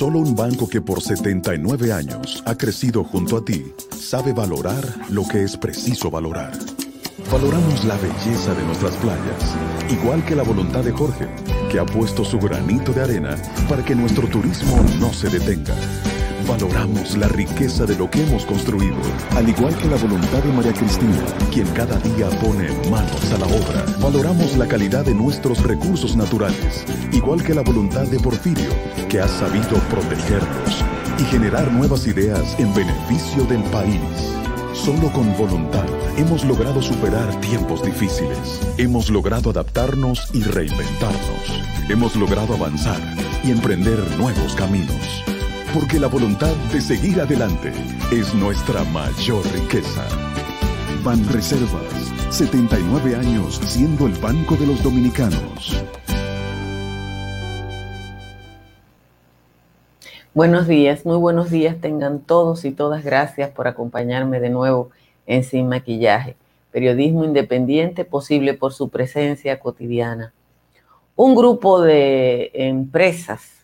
Solo un banco que por 79 años ha crecido junto a ti sabe valorar lo que es preciso valorar. Valoramos la belleza de nuestras playas, igual que la voluntad de Jorge, que ha puesto su granito de arena para que nuestro turismo no se detenga. Valoramos la riqueza de lo que hemos construido, al igual que la voluntad de María Cristina, quien cada día pone manos a la obra. Valoramos la calidad de nuestros recursos naturales, igual que la voluntad de Porfirio, que ha sabido protegerlos y generar nuevas ideas en beneficio del país. Solo con voluntad hemos logrado superar tiempos difíciles. Hemos logrado adaptarnos y reinventarnos. Hemos logrado avanzar y emprender nuevos caminos. Porque la voluntad de seguir adelante es nuestra mayor riqueza. Ban Reservas, 79 años siendo el Banco de los Dominicanos. Buenos días, muy buenos días tengan todos y todas. Gracias por acompañarme de nuevo en Sin Maquillaje. Periodismo independiente posible por su presencia cotidiana. Un grupo de empresas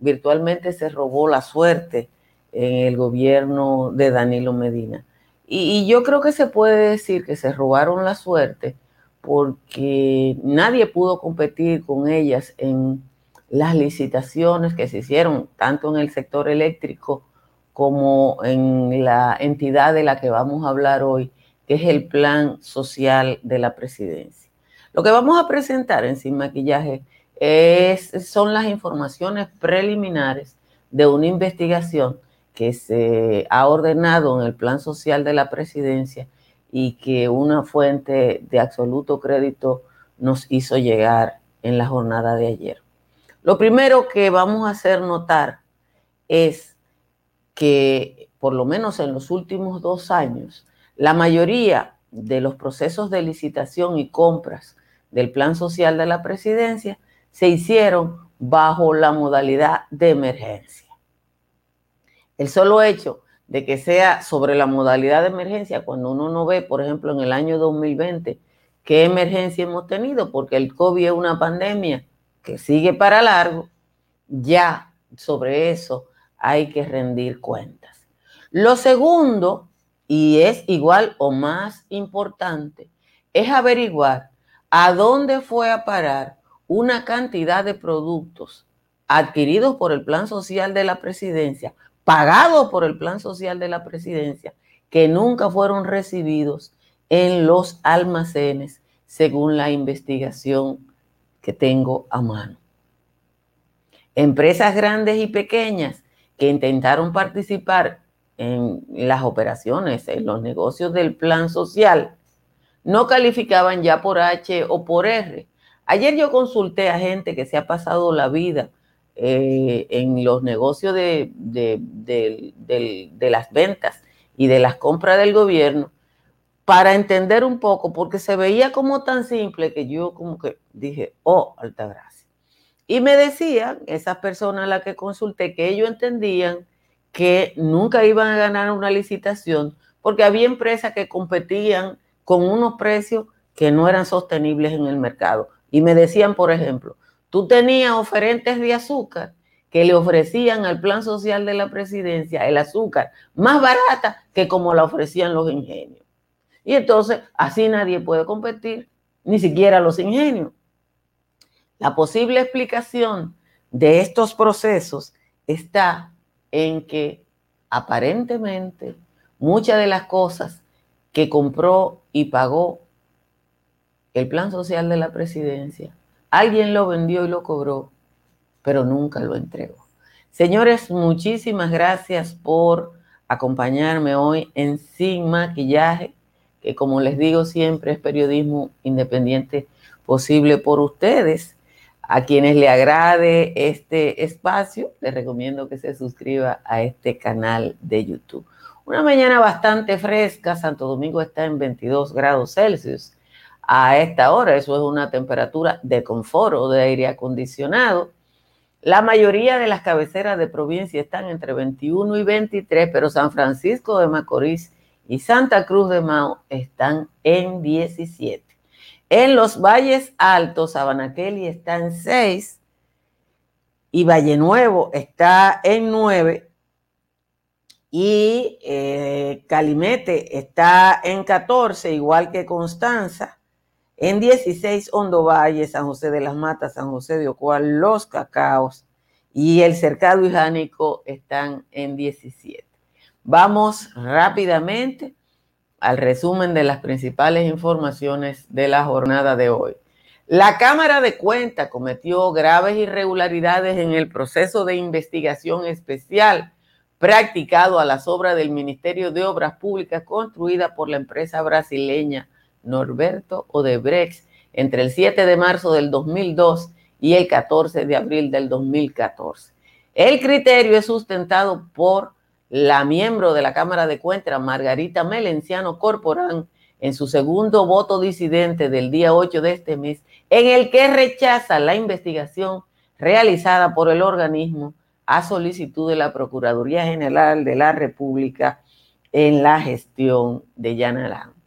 virtualmente se robó la suerte en el gobierno de Danilo Medina. Y, yo creo que se puede decir que se robaron la suerte porque nadie pudo competir con ellas en las licitaciones que se hicieron tanto en el sector eléctrico como en la entidad de la que vamos a hablar hoy, que es el Plan Social de la Presidencia. Lo que vamos a presentar en Sin Maquillaje es, son las informaciones preliminares de una investigación que se ha ordenado en el Plan Social de la Presidencia y que una fuente de absoluto crédito nos hizo llegar en la jornada de ayer. Lo primero que vamos a hacer notar es que, por lo menos en los últimos dos años, la mayoría de los procesos de licitación y compras del Plan Social de la Presidencia se hicieron bajo la modalidad de emergencia. El solo hecho de que sea sobre la modalidad de emergencia, cuando uno no ve, por ejemplo, en el año 2020, qué emergencia hemos tenido, porque el COVID es una pandemia que sigue para largo, ya sobre eso hay que rendir cuentas. Lo segundo, y es igual o más importante, es averiguar a dónde fue a parar una cantidad de productos adquiridos por el Plan Social de la Presidencia, pagados por el Plan Social de la Presidencia, que nunca fueron recibidos en los almacenes, según la investigación que tengo a mano. Empresas grandes y pequeñas que intentaron participar en las operaciones, en los negocios del plan social, no calificaban ya por H o por R. Ayer yo consulté a gente que se ha pasado la vida eh, en los negocios de, de las ventas y de las compras del gobierno para entender un poco, porque se veía como tan simple que yo como que dije, oh, alta gracia. Y me decían, esas personas a las que consulté, que ellos entendían que nunca iban a ganar una licitación porque había empresas que competían con unos precios que no eran sostenibles en el mercado. Y me decían, por ejemplo, tú tenías oferentes de azúcar que le ofrecían al plan social de la presidencia el azúcar más barata que como la ofrecían los ingenios. Y entonces así nadie puede competir, ni siquiera los ingenios. La posible explicación de estos procesos está en que aparentemente muchas de las cosas que compró y pagó el plan social de la presidencia, alguien lo vendió y lo cobró, pero nunca lo entregó. Señores, muchísimas gracias por acompañarme hoy en Sin Maquillaje que como les digo siempre es periodismo independiente posible por ustedes. A quienes le agrade este espacio, les recomiendo que se suscriba a este canal de YouTube. Una mañana bastante fresca, Santo Domingo está en 22 grados Celsius. A esta hora, eso es una temperatura de confort o de aire acondicionado. La mayoría de las cabeceras de provincia están entre 21 y 23, pero San Francisco de Macorís y Santa Cruz de Mao están en 17. En los valles altos, Sabanaqueli está en 6, y Valle Nuevo está en 9 y eh, Calimete está en 14, igual que Constanza. En 16, Hondo Valle, San José de las Matas, San José de Ocual, Los Cacaos y el Cercado y Jánico están en 17. Vamos rápidamente al resumen de las principales informaciones de la jornada de hoy. La Cámara de Cuentas cometió graves irregularidades en el proceso de investigación especial practicado a las obras del Ministerio de Obras Públicas construida por la empresa brasileña Norberto Odebrecht entre el 7 de marzo del 2002 y el 14 de abril del 2014. El criterio es sustentado por la miembro de la Cámara de Cuentas, Margarita Melenciano Corporán, en su segundo voto disidente del día 8 de este mes, en el que rechaza la investigación realizada por el organismo a solicitud de la Procuraduría General de la República en la gestión de Yanarán.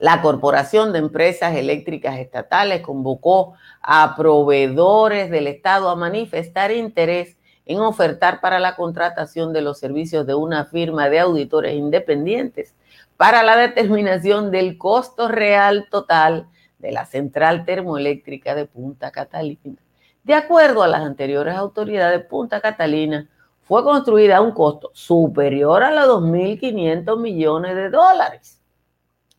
La Corporación de Empresas Eléctricas Estatales convocó a proveedores del Estado a manifestar interés en ofertar para la contratación de los servicios de una firma de auditores independientes para la determinación del costo real total de la central termoeléctrica de Punta Catalina. De acuerdo a las anteriores autoridades, Punta Catalina fue construida a un costo superior a los 2.500 millones de dólares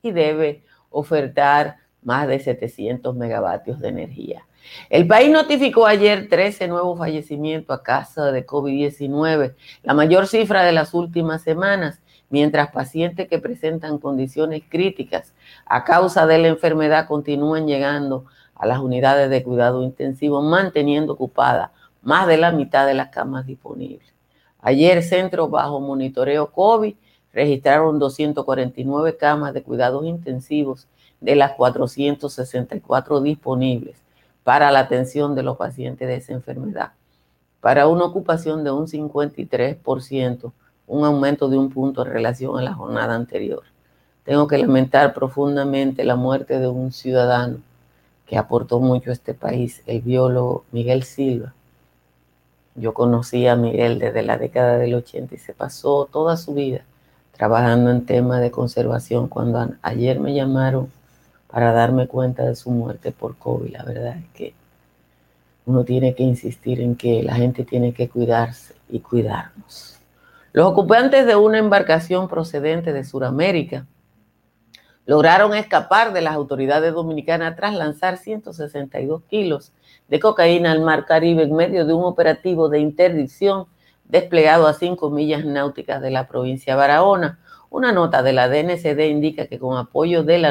y debe ofertar más de 700 megavatios de energía. El país notificó ayer 13 nuevos fallecimientos a causa de COVID-19, la mayor cifra de las últimas semanas, mientras pacientes que presentan condiciones críticas a causa de la enfermedad continúan llegando a las unidades de cuidado intensivo, manteniendo ocupada más de la mitad de las camas disponibles. Ayer, centros bajo monitoreo COVID registraron 249 camas de cuidados intensivos de las 464 disponibles para la atención de los pacientes de esa enfermedad, para una ocupación de un 53%, un aumento de un punto en relación a la jornada anterior. Tengo que lamentar profundamente la muerte de un ciudadano que aportó mucho a este país, el biólogo Miguel Silva. Yo conocí a Miguel desde la década del 80 y se pasó toda su vida trabajando en temas de conservación. Cuando ayer me llamaron para darme cuenta de su muerte por COVID, la verdad es que uno tiene que insistir en que la gente tiene que cuidarse y cuidarnos. Los ocupantes de una embarcación procedente de Sudamérica lograron escapar de las autoridades dominicanas tras lanzar 162 kilos de cocaína al mar Caribe en medio de un operativo de interdicción desplegado a cinco millas náuticas de la provincia de Barahona. Una nota de la DNCD indica que con apoyo de la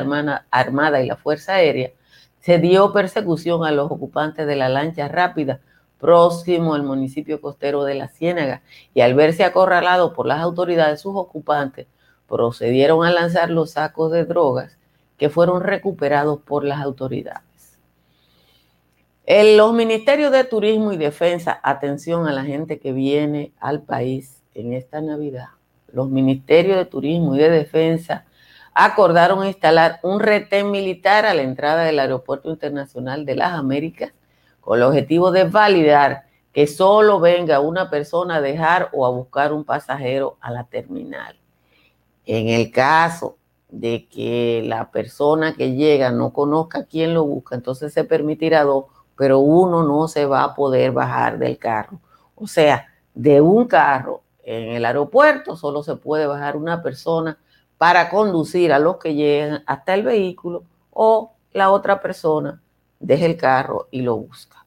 Armada y la Fuerza Aérea se dio persecución a los ocupantes de la lancha rápida próximo al municipio costero de La Ciénaga y al verse acorralado por las autoridades, sus ocupantes procedieron a lanzar los sacos de drogas que fueron recuperados por las autoridades los ministerios de Turismo y Defensa, atención a la gente que viene al país en esta Navidad. Los ministerios de Turismo y de Defensa acordaron instalar un retén militar a la entrada del Aeropuerto Internacional de las Américas con el objetivo de validar que solo venga una persona a dejar o a buscar un pasajero a la terminal. En el caso de que la persona que llega no conozca quién lo busca, entonces se permitirá dos pero uno no se va a poder bajar del carro. O sea, de un carro en el aeropuerto solo se puede bajar una persona para conducir a los que llegan hasta el vehículo o la otra persona deja el carro y lo busca.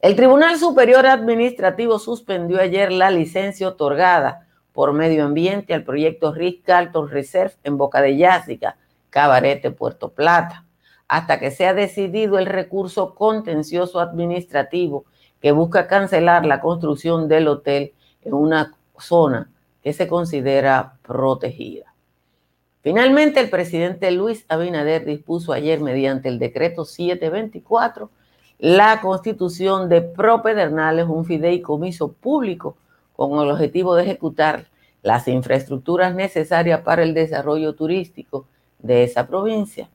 El Tribunal Superior Administrativo suspendió ayer la licencia otorgada por Medio Ambiente al proyecto Rick Carlton Reserve en Boca de Yásica, Cabarete, Puerto Plata hasta que sea decidido el recurso contencioso administrativo que busca cancelar la construcción del hotel en una zona que se considera protegida. Finalmente, el presidente Luis Abinader dispuso ayer mediante el decreto 724 la constitución de Propedernales, un fideicomiso público con el objetivo de ejecutar las infraestructuras necesarias para el desarrollo turístico de esa provincia.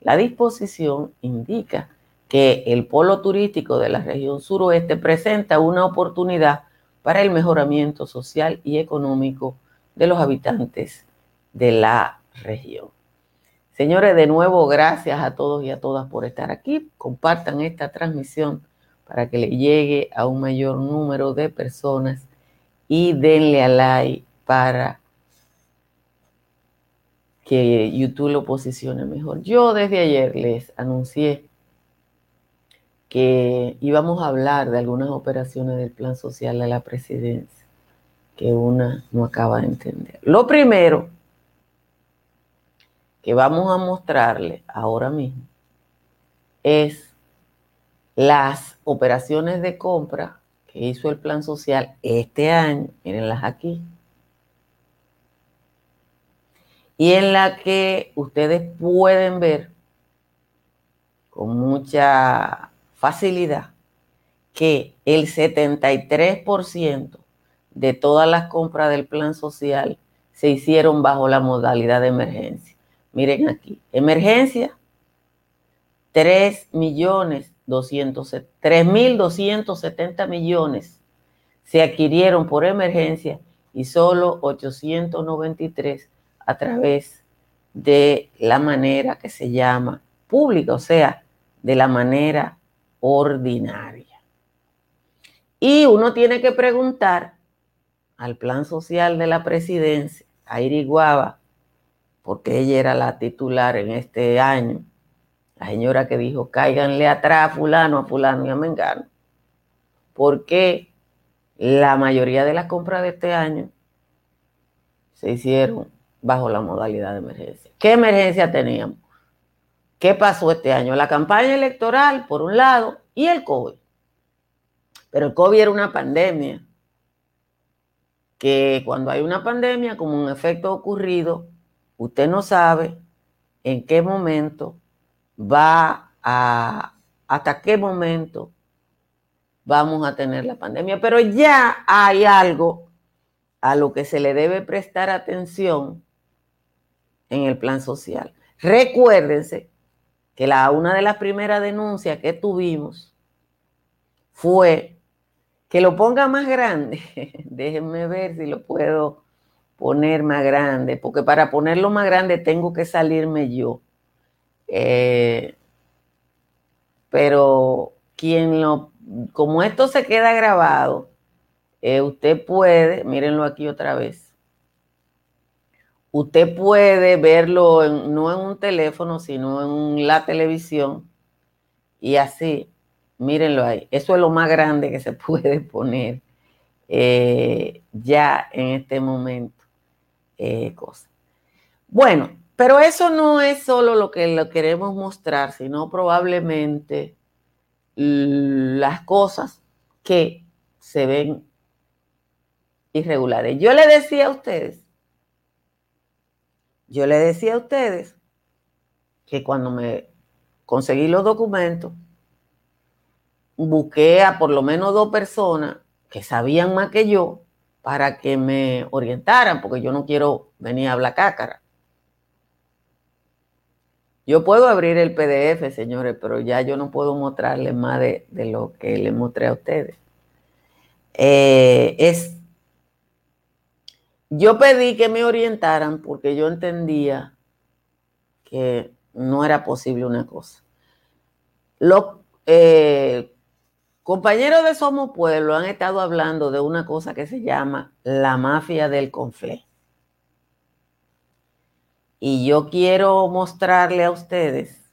La disposición indica que el polo turístico de la región suroeste presenta una oportunidad para el mejoramiento social y económico de los habitantes de la región. Señores, de nuevo, gracias a todos y a todas por estar aquí. Compartan esta transmisión para que le llegue a un mayor número de personas y denle a like para que YouTube lo posicione mejor. Yo desde ayer les anuncié que íbamos a hablar de algunas operaciones del plan social de la presidencia, que una no acaba de entender. Lo primero que vamos a mostrarle ahora mismo es las operaciones de compra que hizo el plan social este año, mírenlas aquí, y en la que ustedes pueden ver con mucha facilidad que el 73% de todas las compras del plan social se hicieron bajo la modalidad de emergencia. Miren aquí, emergencia, 3 millones 3.270 millones se adquirieron por emergencia y solo 893 a través de la manera que se llama pública, o sea, de la manera ordinaria. Y uno tiene que preguntar al plan social de la presidencia, a Iriguaba, porque ella era la titular en este año, la señora que dijo, cáiganle atrás a fulano, a fulano y a mengano, porque la mayoría de las compras de este año se hicieron bajo la modalidad de emergencia. ¿Qué emergencia teníamos? ¿Qué pasó este año? La campaña electoral, por un lado, y el COVID. Pero el COVID era una pandemia, que cuando hay una pandemia, como un efecto ocurrido, usted no sabe en qué momento va a, hasta qué momento vamos a tener la pandemia. Pero ya hay algo a lo que se le debe prestar atención en el plan social. Recuérdense que la, una de las primeras denuncias que tuvimos fue que lo ponga más grande. Déjenme ver si lo puedo poner más grande, porque para ponerlo más grande tengo que salirme yo. Eh, pero quien lo, como esto se queda grabado, eh, usted puede, mírenlo aquí otra vez, Usted puede verlo no en un teléfono, sino en la televisión. Y así, mírenlo ahí. Eso es lo más grande que se puede poner eh, ya en este momento. Eh, bueno, pero eso no es solo lo que lo queremos mostrar, sino probablemente las cosas que se ven irregulares. Yo le decía a ustedes yo le decía a ustedes que cuando me conseguí los documentos, busqué a por lo menos dos personas que sabían más que yo para que me orientaran, porque yo no quiero venir a hablar cácara. Yo puedo abrir el PDF, señores, pero ya yo no puedo mostrarles más de, lo que les mostré a ustedes. Eh, es yo pedí que me orientaran porque yo entendía que no era posible una cosa. Los eh, compañeros de Somos Pueblo han estado hablando de una cosa que se llama la mafia del conflé. Y yo quiero mostrarle a ustedes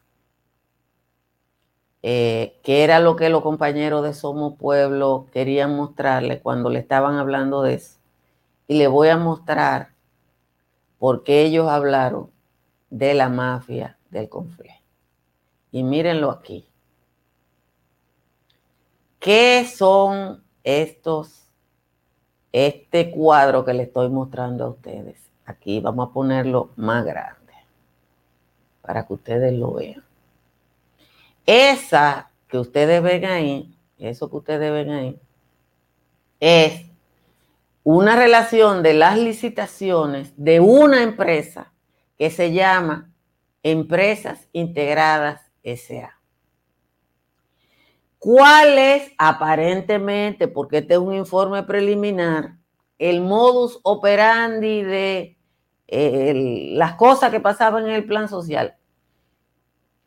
eh, qué era lo que los compañeros de Somos Pueblo querían mostrarle cuando le estaban hablando de eso y le voy a mostrar por qué ellos hablaron de la mafia del conflicto. Y mírenlo aquí. ¿Qué son estos, este cuadro que le estoy mostrando a ustedes? Aquí vamos a ponerlo más grande para que ustedes lo vean. Esa que ustedes ven ahí, eso que ustedes ven ahí, es una relación de las licitaciones de una empresa que se llama Empresas Integradas SA. ¿Cuál es aparentemente, porque este es un informe preliminar, el modus operandi de eh, las cosas que pasaban en el plan social?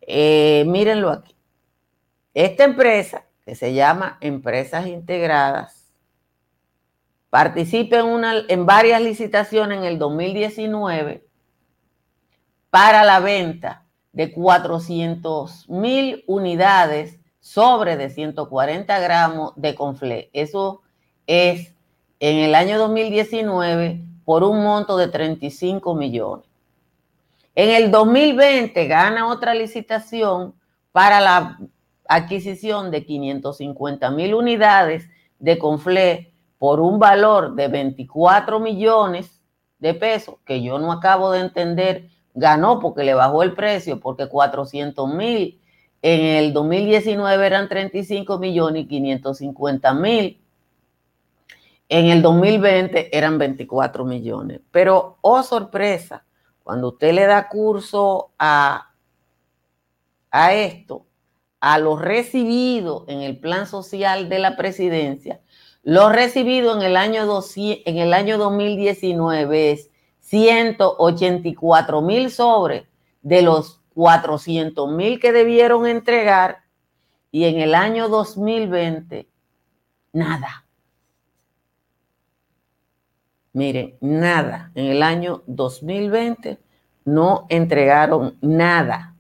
Eh, mírenlo aquí. Esta empresa, que se llama Empresas Integradas, participa en, varias licitaciones en el 2019 para la venta de 400 mil unidades sobre de 140 gramos de conflé. Eso es en el año 2019 por un monto de 35 millones. En el 2020 gana otra licitación para la adquisición de 550 mil unidades de conflé por un valor de 24 millones de pesos, que yo no acabo de entender, ganó porque le bajó el precio, porque 400 mil en el 2019 eran 35 millones y 550 mil. En el 2020 eran 24 millones. Pero, oh sorpresa, cuando usted le da curso a, a esto, a lo recibido en el plan social de la presidencia, lo recibido en el año, en el año 2019 es 184 mil sobres de los 400 mil que debieron entregar y en el año 2020 nada. Miren, nada. En el año 2020 no entregaron nada.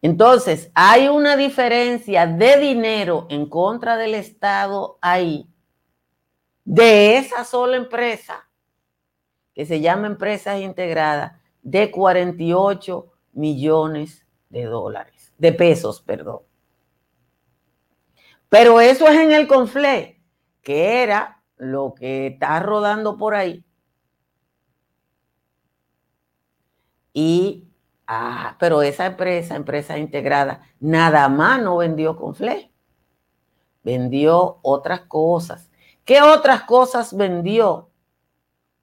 Entonces, hay una diferencia de dinero en contra del Estado ahí, de esa sola empresa, que se llama Empresas Integradas, de 48 millones de dólares, de pesos, perdón. Pero eso es en el conflé, que era lo que está rodando por ahí. Y Ah, pero esa empresa, empresa integrada, nada más no vendió con fle. Vendió otras cosas. ¿Qué otras cosas vendió?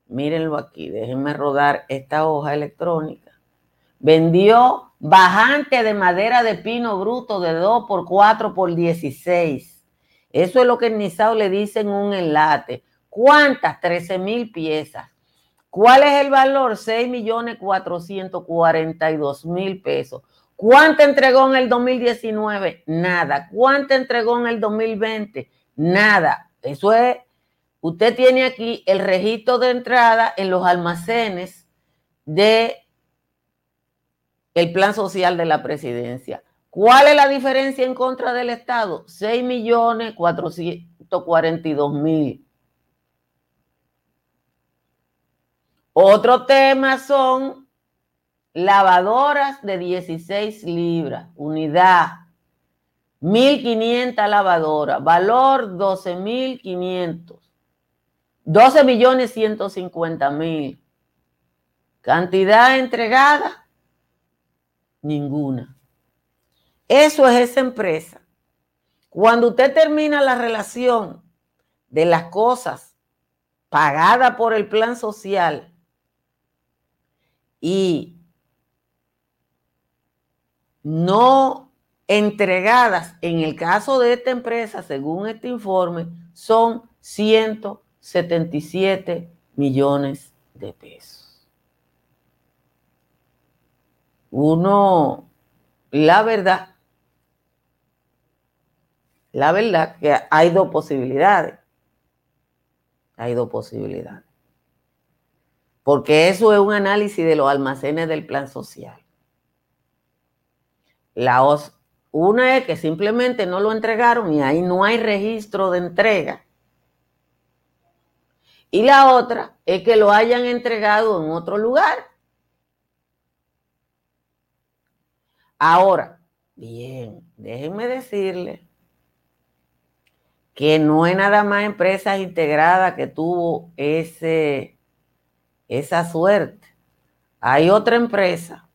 Mírenlo aquí, déjenme rodar esta hoja electrónica. Vendió bajante de madera de pino bruto de 2 por 4 por 16. Eso es lo que en Nisao le dicen un enlate. ¿Cuántas? 13 mil piezas. ¿Cuál es el valor? 6 millones 442 mil pesos. ¿Cuánto entregó en el 2019? Nada. ¿Cuánto entregó en el 2020? Nada. Eso es, usted tiene aquí el registro de entrada en los almacenes de el plan social de la presidencia. ¿Cuál es la diferencia en contra del Estado? 6 millones 442 mil. Otro tema son lavadoras de 16 libras, unidad, 1.500 lavadoras, valor 12.500, 12 millones 150 mil. Cantidad entregada, ninguna. Eso es esa empresa. Cuando usted termina la relación de las cosas pagadas por el plan social y no entregadas en el caso de esta empresa, según este informe, son 177 millones de pesos. Uno, la verdad, la verdad que hay dos posibilidades. Hay dos posibilidades porque eso es un análisis de los almacenes del plan social. La una es que simplemente no lo entregaron y ahí no hay registro de entrega. Y la otra es que lo hayan entregado en otro lugar. Ahora, bien, déjenme decirle que no es nada más empresas integradas que tuvo ese esa suerte. Hay otra empresa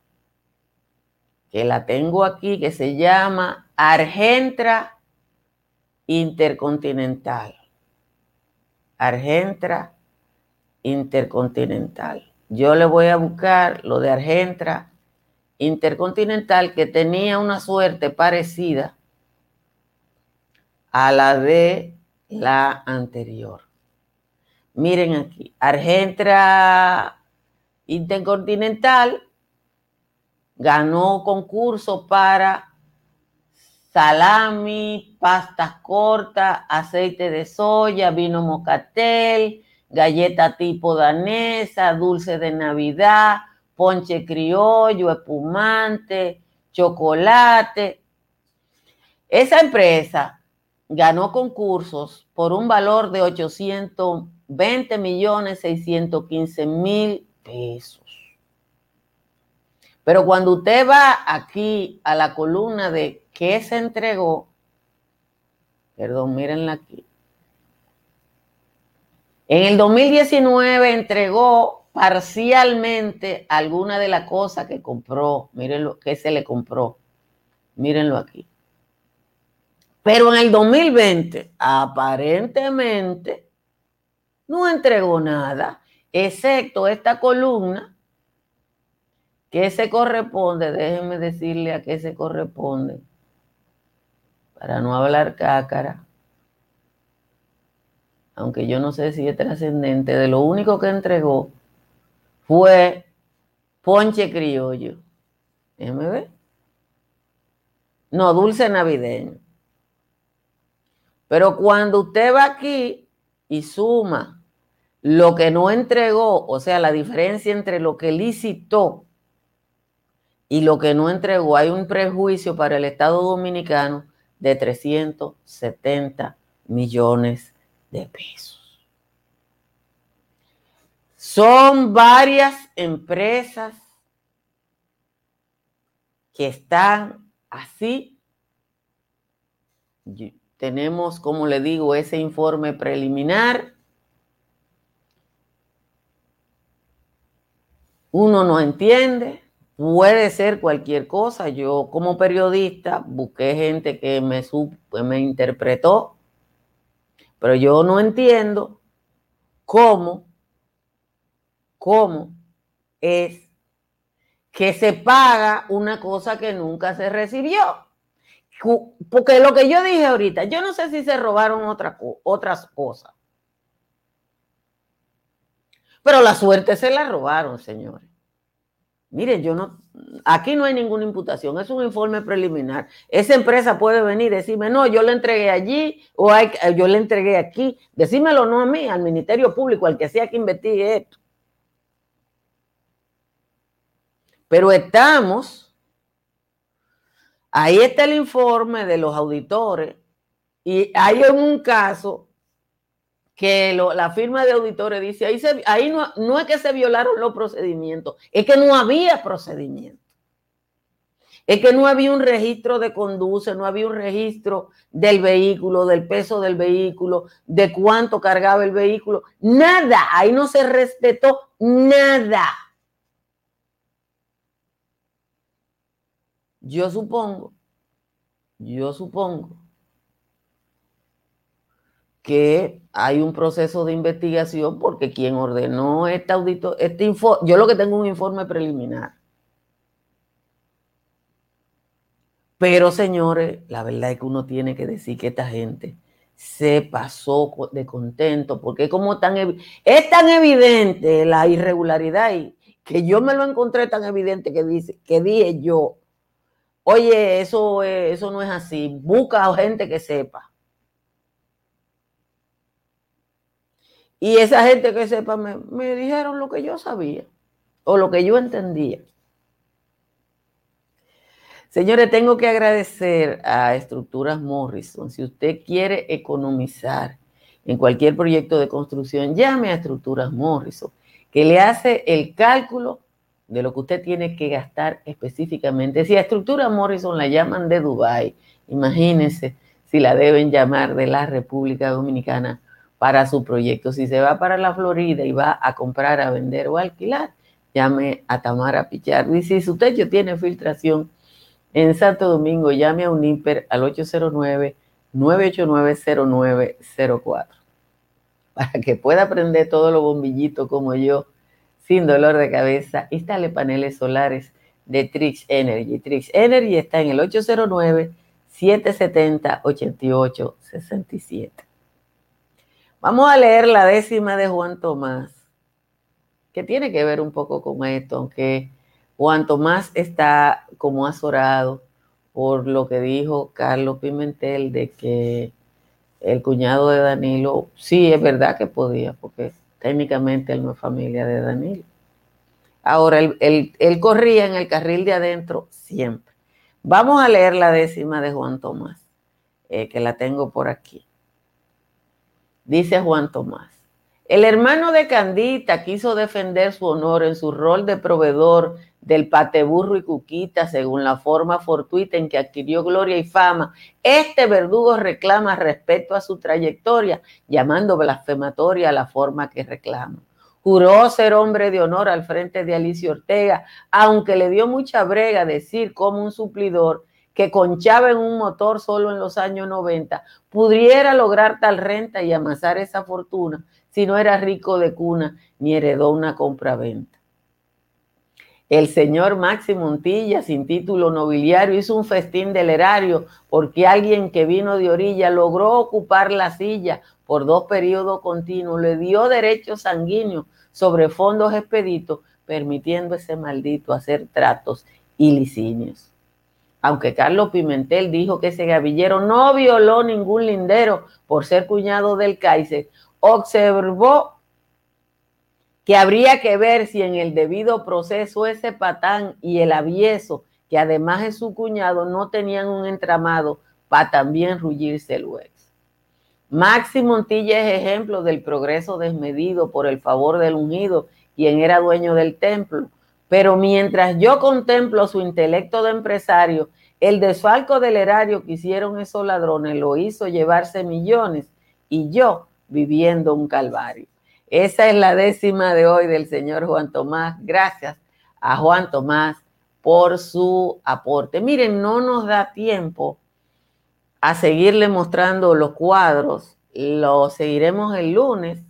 que la tengo aquí que se llama Argentra Intercontinental. Argentra Intercontinental. Yo le voy a buscar lo de Argentra Intercontinental que tenía una suerte parecida a la de la anterior. Miren aquí, Argentra Intercontinental ganó concurso para salami, pastas cortas, aceite de soya, vino mocatel, galleta tipo danesa, dulce de Navidad, ponche criollo, espumante, chocolate. Esa empresa ganó concursos por un valor de 820 millones 615 mil pesos. Pero cuando usted va aquí a la columna de qué se entregó, perdón, mírenla aquí. En el 2019 entregó parcialmente alguna de las cosas que compró. Miren lo que se le compró. Mírenlo aquí. Pero en el 2020, aparentemente, no entregó nada, excepto esta columna ¿Qué se corresponde? Déjenme decirle a qué se corresponde. Para no hablar cácara. Aunque yo no sé si es trascendente. De lo único que entregó fue ponche criollo. Déjenme ver. No, dulce navideño. Pero cuando usted va aquí y suma lo que no entregó, o sea, la diferencia entre lo que licitó y lo que no entregó, hay un prejuicio para el Estado Dominicano de 370 millones de pesos. Son varias empresas que están así. Tenemos, como le digo, ese informe preliminar. Uno no entiende, Puede ser cualquier cosa. Yo como periodista busqué gente que me, me interpretó, pero yo no entiendo cómo, cómo es que se paga una cosa que nunca se recibió. Porque lo que yo dije ahorita, yo no sé si se robaron otras cosas. Pero la suerte se la robaron, señores. Miren, yo no, aquí no hay ninguna imputación, es un informe preliminar. Esa empresa puede venir y decirme, no, yo le entregué allí o hay, yo le entregué aquí. Decímelo no a mí, al Ministerio Público, al que sea que investigue esto. Pero estamos, ahí está el informe de los auditores y hay un caso que la firma de auditores dice, ahí, ahí no, no es que se violaron los procedimientos, es que no había procedimiento. Es que no había un registro de conduce, no había un registro del vehículo, del peso del vehículo, de cuánto cargaba el vehículo. Nada, ahí no se respetó nada. Yo supongo, yo supongo que hay un proceso de investigación porque quien ordenó este audito, este info, yo lo que tengo un informe preliminar. Pero señores, la verdad es que uno tiene que decir que esta gente se pasó de contento porque como tan es tan evidente la irregularidad y que yo me lo encontré tan evidente que dice que dije yo, oye, eso, eso no es así, busca gente que sepa. Y esa gente que sepa me, dijeron lo que yo sabía o lo que yo entendía. Señores, tengo que agradecer a Estructuras Morrison. Si usted quiere economizar en cualquier proyecto de construcción, llame a Estructuras Morrison, que le hace el cálculo de lo que usted tiene que gastar específicamente. Si a Estructuras Morrison la llaman de Dubái, imagínense si la deben llamar de la República Dominicana para su proyecto. Si se va para la Florida y va a comprar, a vender o alquilar, llame a Tamara Pichardo. Y si su techo tiene filtración en Santo Domingo, llame a Uniper al 809-989-0904 para que pueda prender todos los bombillitos como yo sin dolor de cabeza. Instale paneles solares de Trix Energy. Trix Energy está en el 809 770-8867. Vamos a leer la décima de Juan Tomás, que tiene que ver un poco con esto, aunque Juan Tomás está como azorado por lo que dijo Carlos Pimentel de que el cuñado de Danilo, sí, es verdad que podía, porque técnicamente él no es familia de Danilo. Ahora, él, corría en el carril de adentro siempre. Vamos a leer la décima de Juan Tomás, eh, que la tengo por aquí. Dice Juan Tomás. El hermano de Candita quiso defender su honor en su rol de proveedor del pateburro y cuquita según la forma fortuita en que adquirió gloria y fama. Este verdugo reclama respecto a su trayectoria, llamando blasfematoria la forma que reclama. Juró ser hombre de honor al frente de Alicia Ortega, aunque le dio mucha brega decir como un suplidor que conchaba en un motor solo en los años 90, pudiera lograr tal renta y amasar esa fortuna si no era rico de cuna ni heredó una compra-venta. El señor Máximo Montilla, sin título nobiliario, hizo un festín del erario porque alguien que vino de orilla logró ocupar la silla por dos periodos continuos, le dio derecho sanguíneo sobre fondos expeditos, permitiendo ese maldito hacer tratos ilicinios. Aunque Carlos Pimentel dijo que ese gavillero no violó ningún lindero por ser cuñado del Kaiser, observó que habría que ver si en el debido proceso ese patán y el avieso, que además es su cuñado, no tenían un entramado para también rullirse luego. Maxi Montilla es ejemplo del progreso desmedido por el favor del ungido, quien era dueño del templo. Pero mientras yo contemplo su intelecto de empresario, el desfalco del erario que hicieron esos ladrones lo hizo llevarse millones y yo viviendo un calvario. Esa es la décima de hoy del señor Juan Tomás. Gracias a Juan Tomás por su aporte. Miren, no nos da tiempo a seguirle mostrando los cuadros. Lo seguiremos el lunes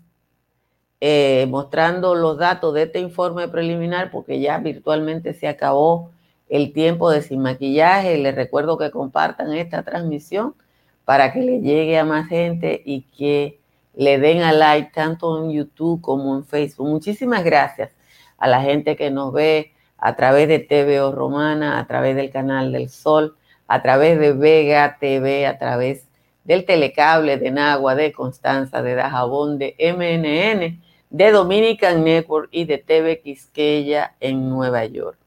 eh, mostrando los datos de este informe preliminar porque ya virtualmente se acabó el tiempo de sin maquillaje. Les recuerdo que compartan esta transmisión para que le llegue a más gente y que le den a like tanto en YouTube como en Facebook. Muchísimas gracias a la gente que nos ve a través de TVO Romana, a través del canal del Sol a través de Vega TV, a través del telecable de Nagua, de Constanza, de Dajabón, de MNN, de Dominican Network y de TV Quisqueya en Nueva York.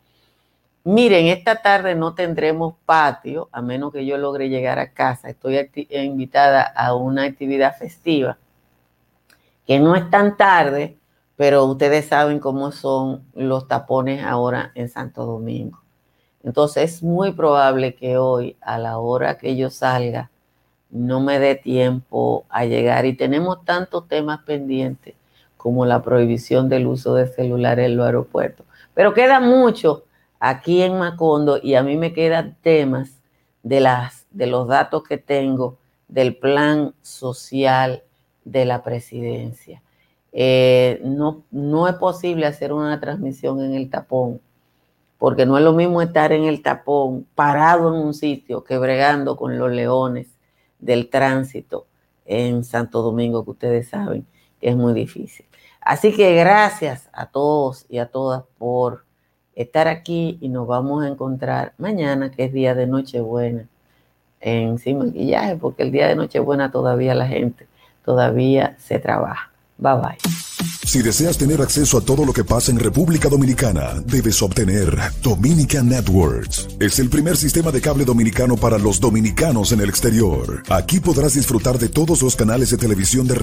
Miren, esta tarde no tendremos patio, a menos que yo logre llegar a casa. Estoy invitada a una actividad festiva, que no es tan tarde, pero ustedes saben cómo son los tapones ahora en Santo Domingo. Entonces es muy probable que hoy, a la hora que yo salga, no me dé tiempo a llegar. Y tenemos tantos temas pendientes como la prohibición del uso de celulares en los aeropuertos. Pero queda mucho aquí en Macondo y a mí me quedan temas de, las, de los datos que tengo del plan social de la presidencia. Eh, no, no es posible hacer una transmisión en el tapón porque no es lo mismo estar en el tapón, parado en un sitio, que bregando con los leones del tránsito en Santo Domingo, que ustedes saben que es muy difícil. Así que gracias a todos y a todas por estar aquí y nos vamos a encontrar mañana, que es día de Nochebuena, en sin maquillaje, porque el día de Nochebuena todavía la gente todavía se trabaja. Bye bye. Si deseas tener acceso a todo lo que pasa en República Dominicana, debes obtener Dominican Networks. Es el primer sistema de cable dominicano para los dominicanos en el exterior. Aquí podrás disfrutar de todos los canales de televisión de